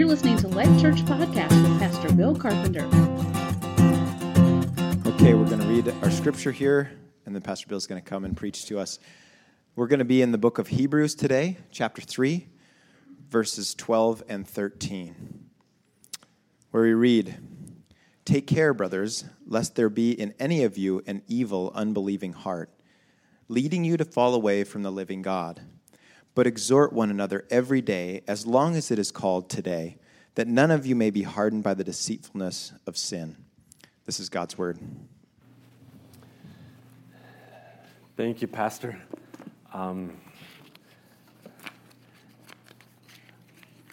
You're listening to Life Church Podcast with Pastor Bill Carpenter. Okay, we're going to read our scripture here, and then Pastor Bill is going to come and preach to us. We're going to be in the book of Hebrews today, chapter 3, verses 12 and 13, where we read Take care, brothers, lest there be in any of you an evil, unbelieving heart, leading you to fall away from the living God. But exhort one another every day, as long as it is called today, that none of you may be hardened by the deceitfulness of sin. This is God's word. Thank you, Pastor. Um,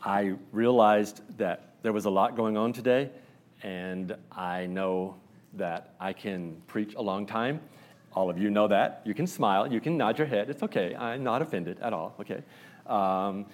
I realized that there was a lot going on today, and I know that I can preach a long time. All of you know that. You can smile, you can nod your head. It's okay. I'm not offended at all, okay? Um,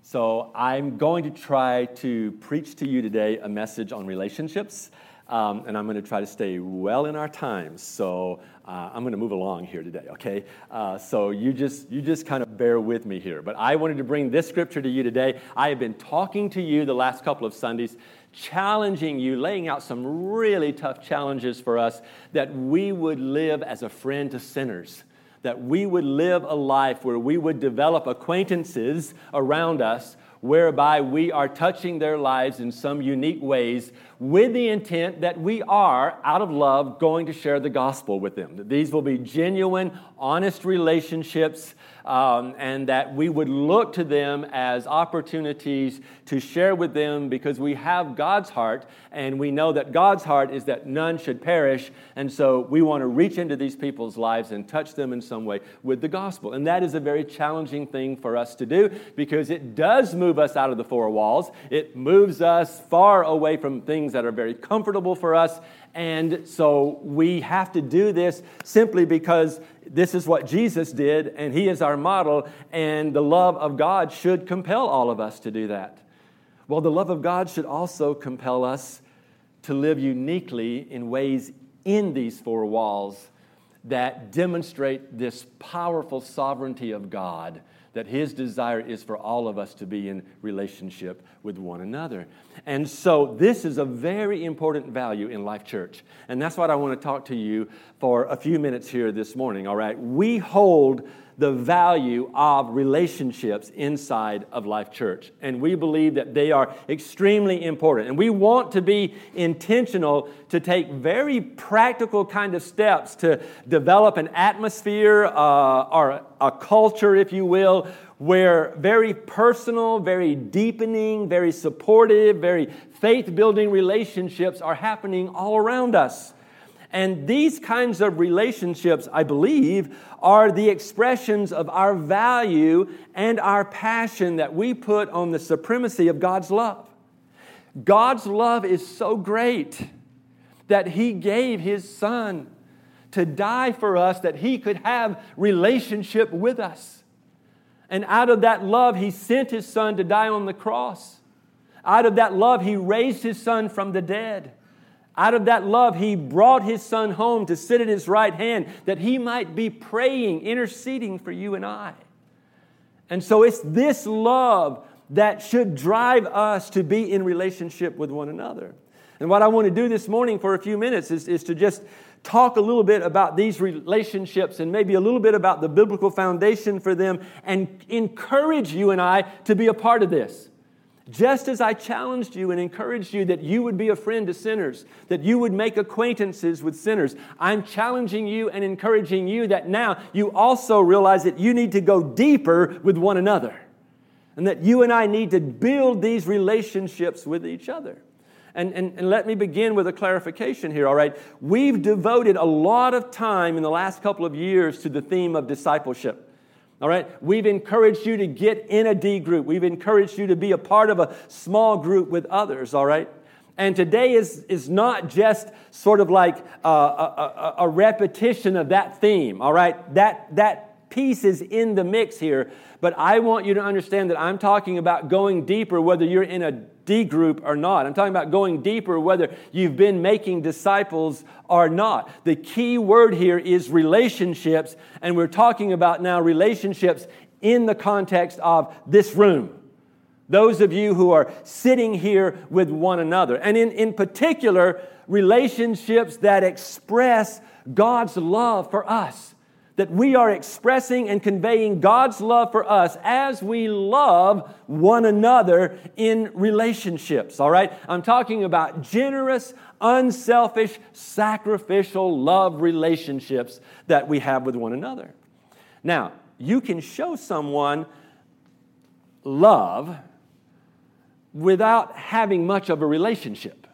so I'm going to try to preach to you today a message on relationships. Um, and I'm going to try to stay well in our times. So uh, I'm going to move along here today, okay? Uh, so you just you just kind of bear with me here. But I wanted to bring this scripture to you today. I have been talking to you the last couple of Sundays challenging you, laying out some really tough challenges for us that we would live as a friend to sinners, that we would live a life where we would develop acquaintances around us whereby we are touching their lives in some unique ways with the intent that we are, out of love, going to share the gospel with them. That these will be genuine, honest relationships um, and that we would look to them as opportunities to share with them because we have God's heart, and we know that God's heart is that none should perish. And so we want to reach into these people's lives and touch them in some way with the gospel. And that is a very challenging thing for us to do because it does move us out of the four walls, it moves us far away from things that are very comfortable for us. And so we have to do this simply because this is what Jesus did, and He is our model, and the love of God should compel all of us to do that. Well, the love of God should also compel us to live uniquely in ways in these four walls that demonstrate this powerful sovereignty of God that his desire is for all of us to be in relationship with one another. And so, this is a very important value in Life Church. And that's what I want to talk to you for a few minutes here this morning, all right? We hold the value of relationships inside of Life Church. And we believe that they are extremely important. And we want to be intentional to take very practical kind of steps to develop an atmosphere uh, or a culture, if you will, where very personal, very deepening, very supportive, very faith building relationships are happening all around us. And these kinds of relationships, I believe, are the expressions of our value and our passion that we put on the supremacy of God's love. God's love is so great that He gave His Son to die for us that He could have relationship with us. And out of that love, He sent His Son to die on the cross. Out of that love, He raised His Son from the dead. Out of that love, he brought his son home to sit at his right hand that he might be praying, interceding for you and I. And so it's this love that should drive us to be in relationship with one another. And what I want to do this morning for a few minutes is, is to just talk a little bit about these relationships and maybe a little bit about the biblical foundation for them and encourage you and I to be a part of this. Just as I challenged you and encouraged you that you would be a friend to sinners, that you would make acquaintances with sinners, I'm challenging you and encouraging you that now you also realize that you need to go deeper with one another. And that you and I need to build these relationships with each other. And, and, and let me begin with a clarification here, all right? We've devoted a lot of time in the last couple of years to the theme of discipleship. All right? We've encouraged you to get in a D group. We've encouraged you to be a part of a small group with others, all right? And today is, is not just sort of like uh, a, a, a repetition of that theme, all right? That, that piece is in the mix here, but I want you to understand that I'm talking about going deeper, whether you're in a D group or not. I'm talking about going deeper, whether you've been making disciples or not. The key word here is relationships, and we're talking about now relationships in the context of this room. Those of you who are sitting here with one another. And in, in particular, relationships that express God's love for us. That we are expressing and conveying God's love for us as we love one another in relationships, all right? I'm talking about generous, unselfish, sacrificial love relationships that we have with one another. Now, you can show someone love without having much of a relationship.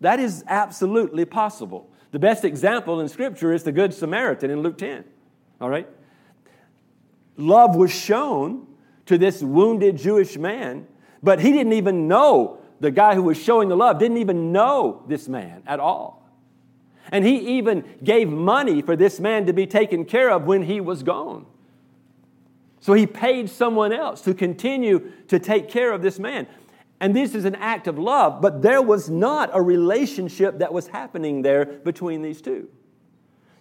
That is absolutely possible. The best example in Scripture is the Good Samaritan in Luke 10. All right? Love was shown to this wounded Jewish man, but he didn't even know the guy who was showing the love, didn't even know this man at all. And he even gave money for this man to be taken care of when he was gone. So he paid someone else to continue to take care of this man. And this is an act of love, but there was not a relationship that was happening there between these two.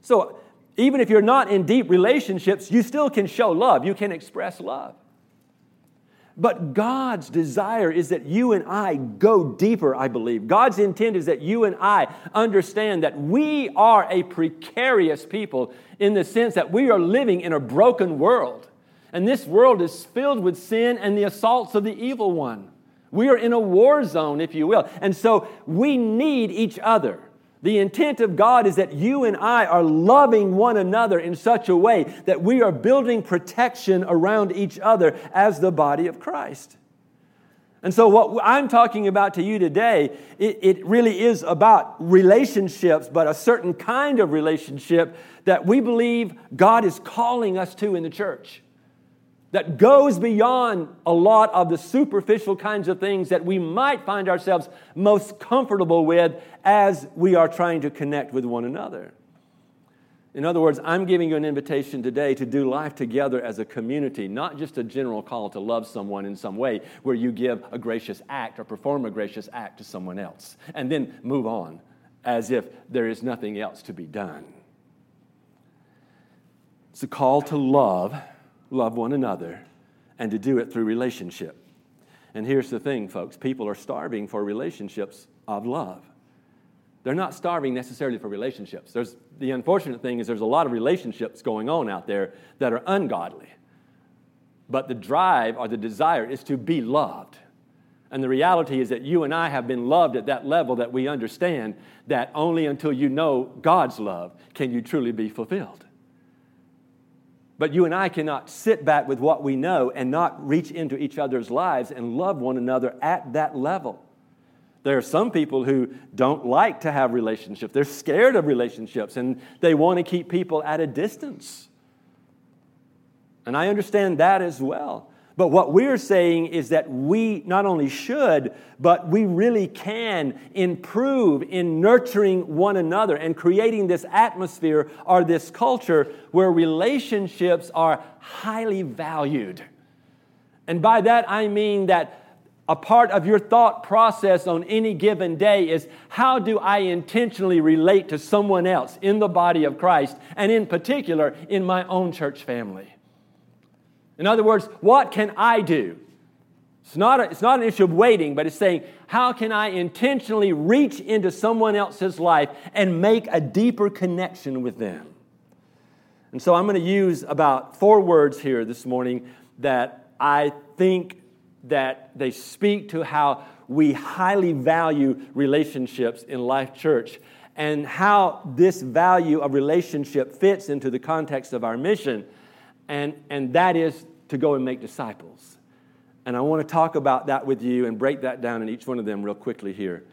So even if you're not in deep relationships, you still can show love, you can express love. But God's desire is that you and I go deeper, I believe. God's intent is that you and I understand that we are a precarious people in the sense that we are living in a broken world. And this world is filled with sin and the assaults of the evil one. We are in a war zone, if you will. And so we need each other. The intent of God is that you and I are loving one another in such a way that we are building protection around each other as the body of Christ. And so, what I'm talking about to you today, it, it, really is about relationships, but a certain kind of relationship that we believe God is calling us to in the church that goes beyond a lot of the superficial kinds of things that we might find ourselves most comfortable with as we are trying to connect with one another. In other words, I'm giving you an invitation today to do life together as a community, not just a general call to love someone in some way where you give a gracious act or perform a gracious act to someone else and then move on as if there is nothing else to be done. It's a call to love love one another and to do it through relationship. And here's the thing, folks people are starving for relationships of love. They're not starving necessarily for relationships. There's, the unfortunate thing is there's a lot of relationships going on out there that are ungodly. But the drive or the desire is to be loved. And the reality is that you and I have been loved at that level that we understand that only until you know God's love can you truly be fulfilled. But you and I cannot sit back with what we know and not reach into each other's lives and love one another at that level. There are some people who don't like to have relationships. They're scared of relationships and they want to keep people at a distance. And I understand that as well. But what we're saying is that we not only should, but we really can improve in nurturing one another and creating this atmosphere or this culture where relationships are highly valued. And by that I mean that a part of your thought process on any given day is how do I intentionally relate to someone else in the body of Christ, and in particular in my own church family? In other words, what can I do? It's not, a, it's not an issue of waiting, but it's saying, how can I intentionally reach into someone else's life and make a deeper connection with them? And so I'm going to use about four words here this morning that I think that they speak to how we highly value relationships in Life Church and how this value of relationship fits into the context of our mission and, and that is to go and make disciples. And I want to talk about that with you and break that down in each one of them real quickly here.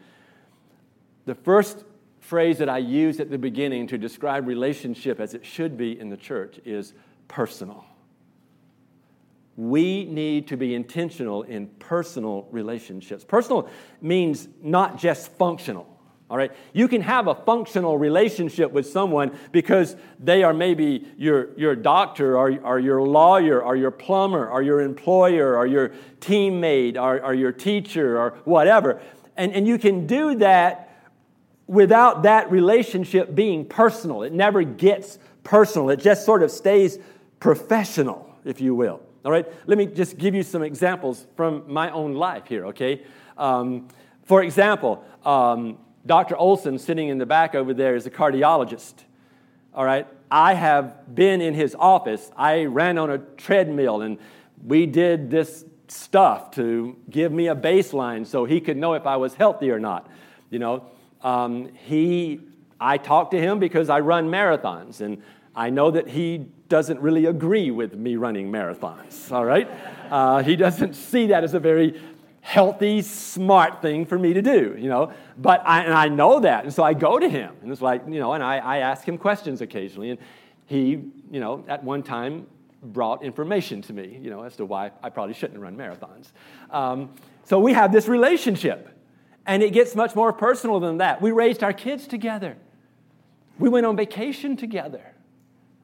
The first phrase that I use at the beginning to describe relationship as it should be in the church is personal. We need to be intentional in personal relationships. Personal means not just functional. All right? You can have a functional relationship with someone because they are maybe your, your doctor or, or your lawyer or your plumber or your employer or your teammate or, or your teacher or whatever. And, and you can do that without that relationship being personal. It never gets personal, it just sort of stays professional, if you will. All right, let me just give you some examples from my own life here, okay? Um, for example, um, Dr. Olson, sitting in the back over there, is a cardiologist. All right, I have been in his office. I ran on a treadmill and we did this stuff to give me a baseline so he could know if I was healthy or not. You know, um, he, I talk to him because I run marathons and I know that he doesn't really agree with me running marathons, all right? Uh, he doesn't see that as a very healthy, smart thing for me to do, you know? But I, and I know that, and so I go to him, and it's like, you know, and I, I ask him questions occasionally, and he, you know, at one time brought information to me, you know, as to why I probably shouldn't run marathons. Um, so we have this relationship, and it gets much more personal than that. We raised our kids together. We went on vacation together.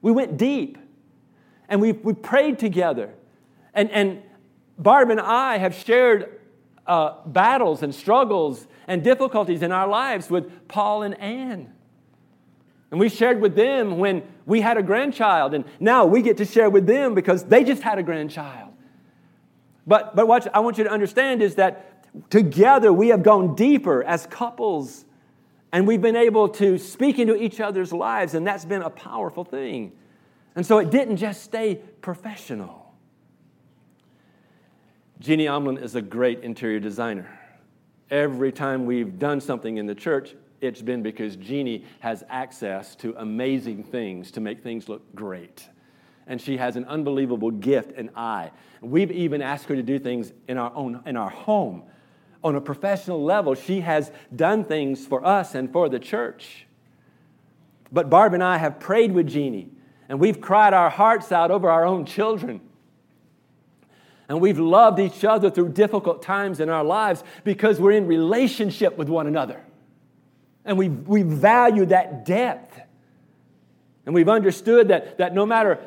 We went deep and we, we prayed together. And, and Barb and I have shared uh, battles and struggles and difficulties in our lives with Paul and Ann. And we shared with them when we had a grandchild, and now we get to share with them because they just had a grandchild. But, but what I want you to understand is that together we have gone deeper as couples, and we've been able to speak into each other's lives, and that's been a powerful thing. And so it didn't just stay professional. Jeannie Omlin is a great interior designer. Every time we've done something in the church, it's been because Jeannie has access to amazing things to make things look great. And she has an unbelievable gift and eye. We've even asked her to do things in our own in our home. On a professional level, she has done things for us and for the church. But Barb and I have prayed with Jeannie and we've cried our hearts out over our own children. And we've loved each other through difficult times in our lives because we're in relationship with one another. And we, we value that depth. And we've understood that, that no matter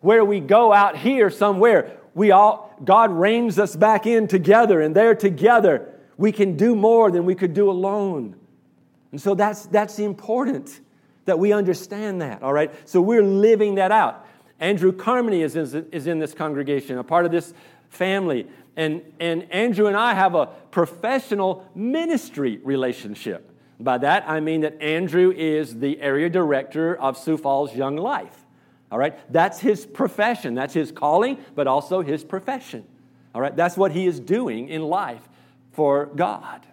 where we go out here somewhere, we all, God reins us back in together, and there together we can do more than we could do alone. And so that's, that's important that we understand that, all right? So we're living that out. Andrew Carmody is in, is in this congregation, a part of this family. And, and Andrew and I have a professional ministry relationship. By that, I mean that Andrew is the area director of Sioux Falls Young Life. All right? That's his profession. That's his calling, but also his profession. All right? That's what he is doing in life for God.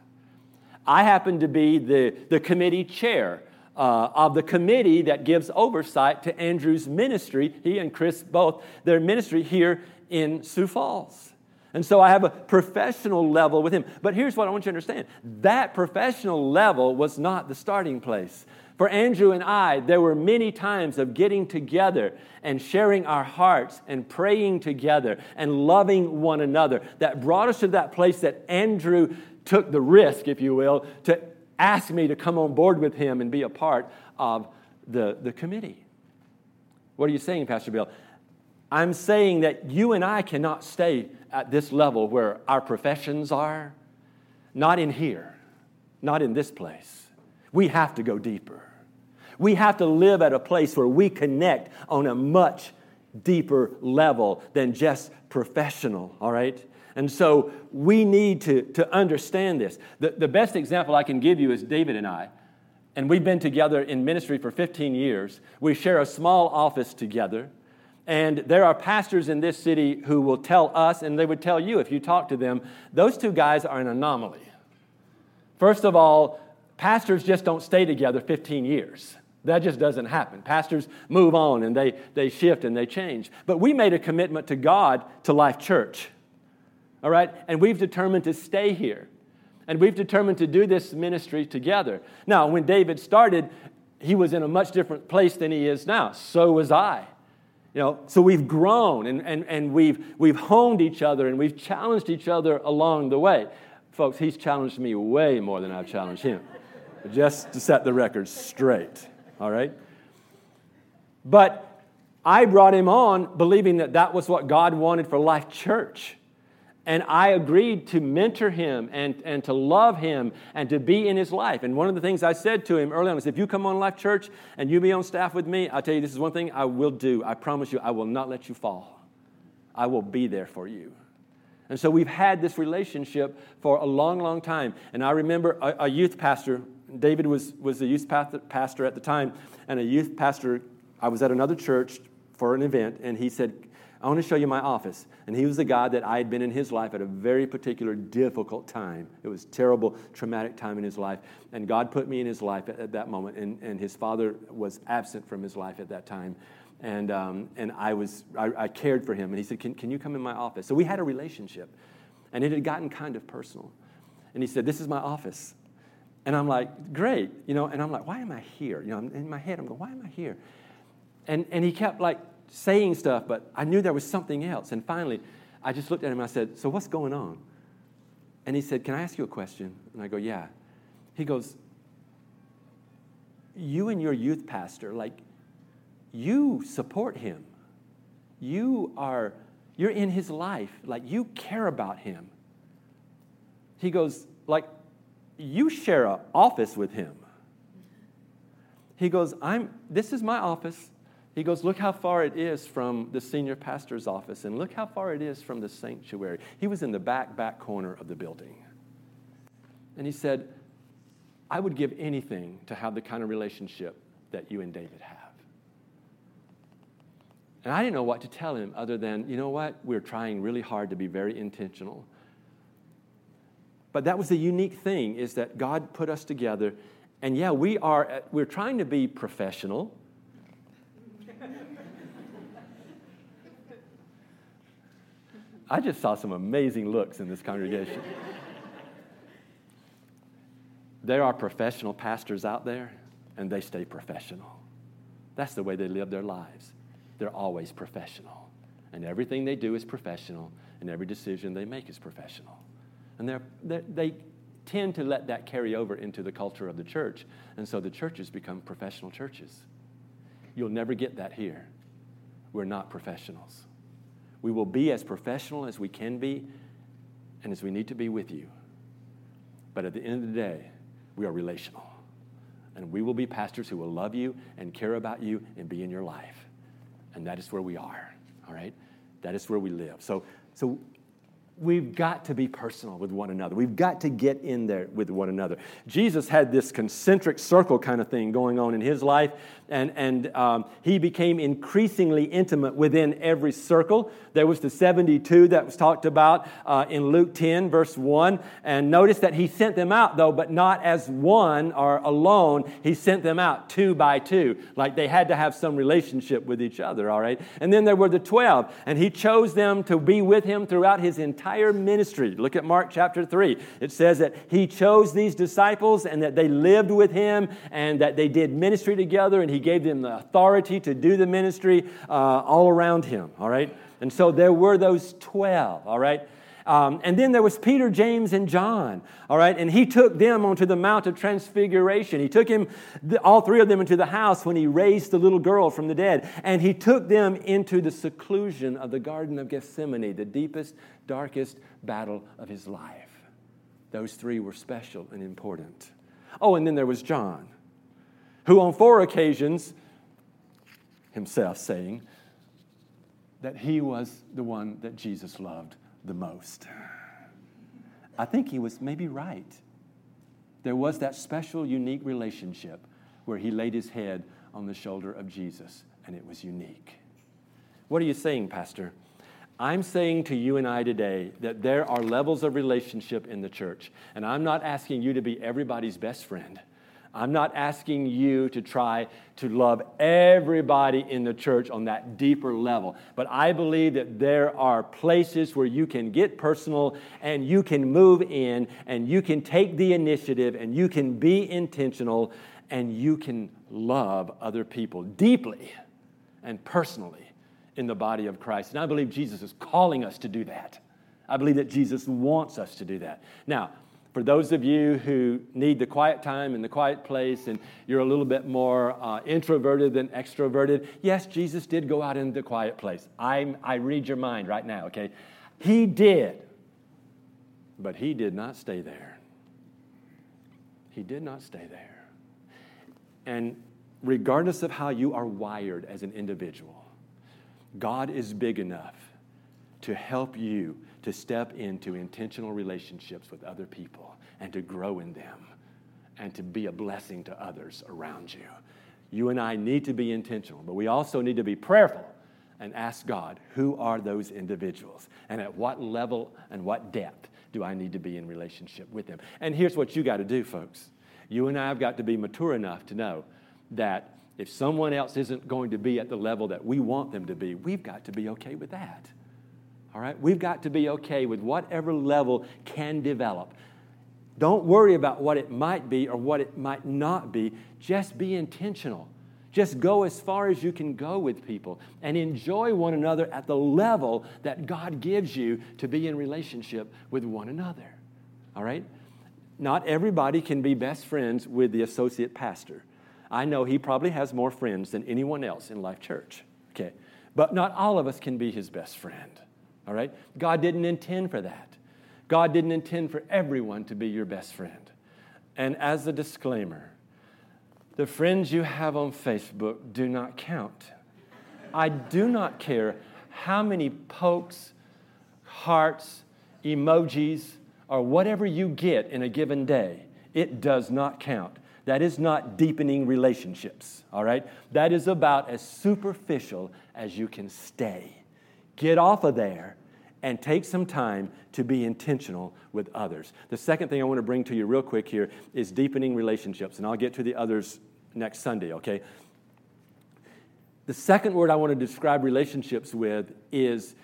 I happen to be the, the committee chair uh, of the committee that gives oversight to Andrew's ministry, he and Chris both, their ministry here in Sioux Falls. And so I have a professional level with him. But here's what I want you to understand that professional level was not the starting place. For Andrew and I, there were many times of getting together and sharing our hearts and praying together and loving one another that brought us to that place that Andrew took the risk, if you will, to ask me to come on board with him and be a part of the, the committee. What are you saying, Pastor Bill? I'm saying that you and I cannot stay at this level where our professions are, not in here, not in this place. We have to go deeper. We have to live at a place where we connect on a much deeper level than just professional, all right? And so we need to, to understand this. The, the best example I can give you is David and I. And we've been together in ministry for 15 years. We share a small office together. And there are pastors in this city who will tell us, and they would tell you if you talk to them, those two guys are an anomaly. First of all, pastors just don't stay together 15 years. That just doesn't happen. Pastors move on and they, they shift and they change. But we made a commitment to God, to Life Church all right? And we've determined to stay here. And we've determined to do this ministry together. Now, when David started, he was in a much different place than he is now. So was I. You know, so we've grown and, and, and we've, we've honed each other and we've challenged each other along the way. Folks, he's challenged me way more than I've challenged him, just to set the record straight, all right? But I brought him on believing that that was what God wanted for Life Church. And I agreed to mentor him and, and to love him and to be in his life. And one of the things I said to him early on is if you come on Life Church and you be on staff with me, I'll tell you this is one thing I will do. I promise you, I will not let you fall. I will be there for you. And so we've had this relationship for a long, long time. And I remember a, a youth pastor, David was, was the youth pastor at the time, and a youth pastor, I was at another church for an event, and he said, I want to show you my office. And he was the guy that I had been in his life at a very particular difficult time. It was terrible, traumatic time in his life. And God put me in his life at, at that moment. And, and his father was absent from his life at that time. And, um, and I, was, I, I, cared for him. And he said, can, can you come in my office? So we had a relationship. And it had gotten kind of personal. And he said, This is my office. And I'm like, Great. You know, and I'm like, Why am I here? You know, in my head, I'm going, Why am I here? And, and he kept like saying stuff, but I knew there was something else. And finally, I just looked at him and I said, So what's going on? And he said, Can I ask you a question? And I go, Yeah. He goes, You and your youth pastor, like, you support him. You are, you're in his life. Like, you care about him. He goes, like, you share an office with him. He goes, I'm, this is my office. He goes, Look how far it is from the senior pastor's office, and look how far it is from the sanctuary. He was in the back, back corner of the building. And he said, I would give anything to have the kind of relationship that you and David have. And I didn't know what to tell him other than, you know what? We're trying really hard to be very intentional. But that was the unique thing is that God put us together. And yeah, we are, we're trying to be professional. I just saw some amazing looks in this congregation. there are professional pastors out there, and they stay professional. That's the way they live their lives. They're always professional. And everything they do is professional, and every decision they make is professional. And they're, they're, they tend to let that carry over into the culture of the church, and so the churches become professional churches. You'll never get that here. We're not professionals. We will be as professional as we can be and as we need to be with you. But at the end of the day, we are relational. And we will be pastors who will love you and care about you and be in your life. And that is where we are, all right? That is where we live. So, so we've got to be personal with one another. We've got to get in there with one another. Jesus had this concentric circle kind of thing going on in his life, and, and um, he became increasingly intimate within every circle. There was the 72 that was talked about uh, in Luke 10, verse 1. And notice that he sent them out, though, but not as one or alone. He sent them out two by two, like they had to have some relationship with each other, all right? And then there were the 12, and he chose them to be with him throughout his entire ministry. Look at Mark chapter 3. It says that he chose these disciples and that they lived with him and that they did ministry together and he he gave them the authority to do the ministry uh, all around him, all right? And so there were those 12, all right? Um, and then there was Peter, James, and John, all right? And he took them onto the Mount of Transfiguration. He took him, all three of them into the house when he raised the little girl from the dead. And he took them into the seclusion of the Garden of Gethsemane, the deepest, darkest battle of his life. Those three were special and important. Oh, and then there was John who on four occasions, himself saying, that he was the one that Jesus loved the most. I think he was maybe right. There was that special, unique relationship where he laid his head on the shoulder of Jesus, and it was unique. What are you saying, Pastor? I'm saying to you and I today that there are levels of relationship in the church, and I'm not asking you to be everybody's best friend. I'm not asking you to try to love everybody in the church on that deeper level, but I believe that there are places where you can get personal and you can move in and you can take the initiative and you can be intentional and you can love other people deeply and personally in the body of Christ. And I believe Jesus is calling us to do that. I believe that Jesus wants us to do that. Now, for those of you who need the quiet time and the quiet place and you're a little bit more uh, introverted than extroverted, yes, Jesus did go out in the quiet place. I'm, I read your mind right now, okay? He did, but he did not stay there. He did not stay there. And regardless of how you are wired as an individual, God is big enough to help you to step into intentional relationships with other people and to grow in them and to be a blessing to others around you. You and I need to be intentional, but we also need to be prayerful and ask God, who are those individuals? And at what level and what depth do I need to be in relationship with them? And here's what you got to do, folks. You and I have got to be mature enough to know that if someone else isn't going to be at the level that we want them to be, we've got to be okay with that. All right? We've got to be okay with whatever level can develop. Don't worry about what it might be or what it might not be. Just be intentional. Just go as far as you can go with people and enjoy one another at the level that God gives you to be in relationship with one another. All right? Not everybody can be best friends with the associate pastor. I know he probably has more friends than anyone else in Life Church. Okay. But not all of us can be his best friend. All right? God didn't intend for that. God didn't intend for everyone to be your best friend. And as a disclaimer, the friends you have on Facebook do not count. I do not care how many pokes, hearts, emojis, or whatever you get in a given day. It does not count. That is not deepening relationships, all right? That is about as superficial as you can stay. Get off of there and take some time to be intentional with others. The second thing I want to bring to you real quick here is deepening relationships, and I'll get to the others next Sunday, okay? The second word I want to describe relationships with is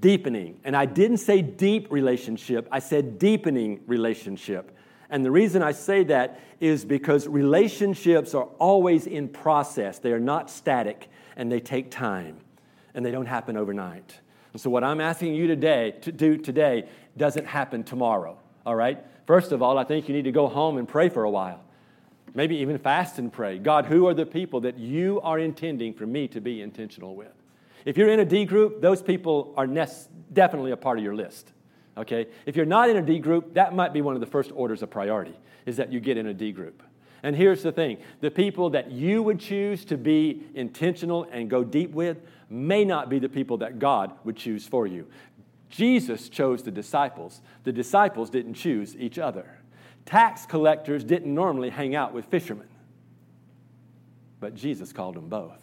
deepening. And I didn't say deep relationship, I said deepening relationship. And the reason I say that is because relationships are always in process. They are not static and they take time and they don't happen overnight. And so, what I'm asking you today to do today doesn't happen tomorrow, all right? First of all, I think you need to go home and pray for a while. Maybe even fast and pray. God, who are the people that you are intending for me to be intentional with? If you're in a D group, those people are definitely a part of your list. Okay? If you're not in a D group, that might be one of the first orders of priority, is that you get in a D group. And here's the thing the people that you would choose to be intentional and go deep with may not be the people that God would choose for you. Jesus chose the disciples, the disciples didn't choose each other. Tax collectors didn't normally hang out with fishermen, but Jesus called them both.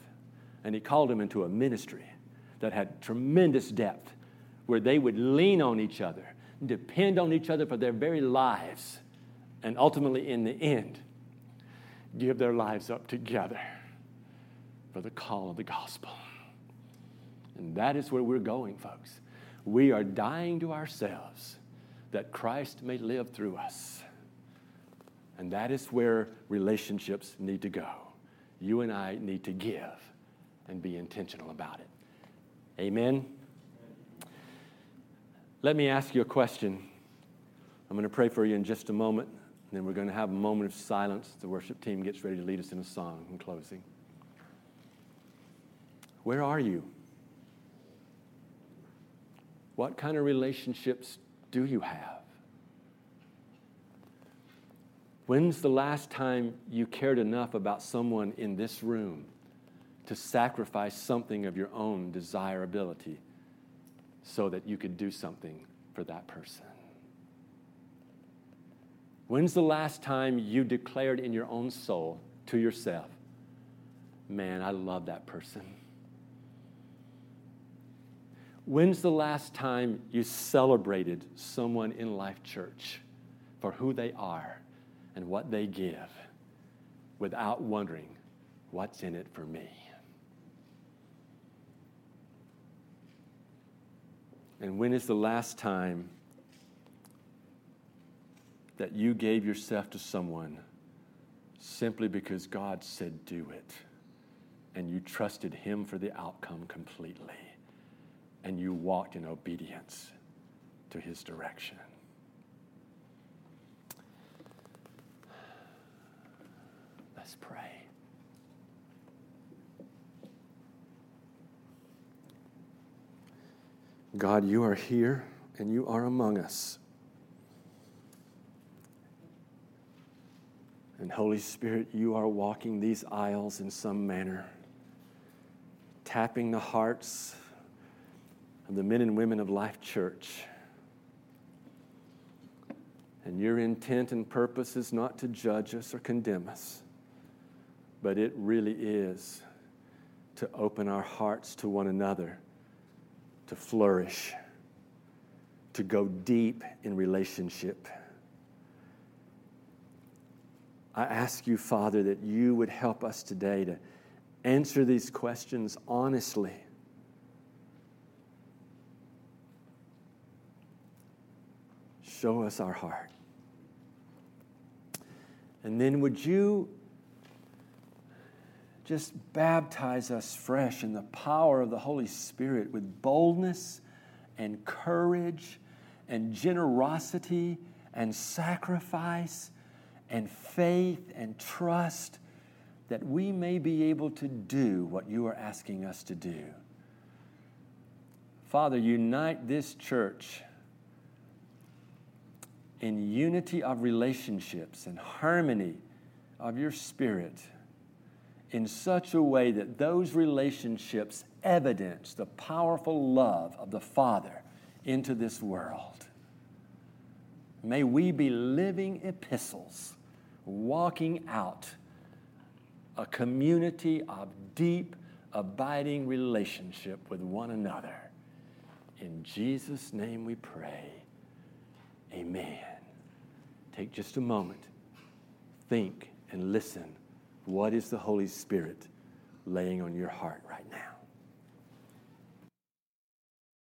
And he called them into a ministry that had tremendous depth, where they would lean on each other, depend on each other for their very lives, and ultimately, in the end, give their lives up together for the call of the gospel. And that is where we're going, folks. We are dying to ourselves that Christ may live through us. And that is where relationships need to go. You and I need to give and be intentional about it. Amen. Let me ask you a question. I'm going to pray for you in just a moment, and then we're going to have a moment of silence. The worship team gets ready to lead us in a song in closing. Where are you? What kind of relationships do you have? When's the last time you cared enough about someone in this room to sacrifice something of your own desirability so that you could do something for that person? When's the last time you declared in your own soul to yourself, man, I love that person? When's the last time you celebrated someone in Life Church for who they are and what they give without wondering what's in it for me. And when is the last time that you gave yourself to someone simply because God said do it and you trusted Him for the outcome completely and you walked in obedience to His direction? Let's pray. God, you are here and you are among us. And Holy Spirit, you are walking these aisles in some manner, tapping the hearts of the men and women of Life Church. And your intent and purpose is not to judge us or condemn us, but it really is to open our hearts to one another, to flourish, to go deep in relationship. I ask you, Father, that you would help us today to answer these questions honestly. Show us our heart. And then would you just baptize us fresh in the power of the Holy Spirit with boldness and courage and generosity and sacrifice and faith and trust that we may be able to do what you are asking us to do. Father, unite this church in unity of relationships and harmony of your spirit in such a way that those relationships evidence the powerful love of the Father into this world. May we be living epistles, walking out a community of deep, abiding relationship with one another. In Jesus' name we pray. Amen. Take just a moment, think, and listen. What is the Holy Spirit laying on your heart right now?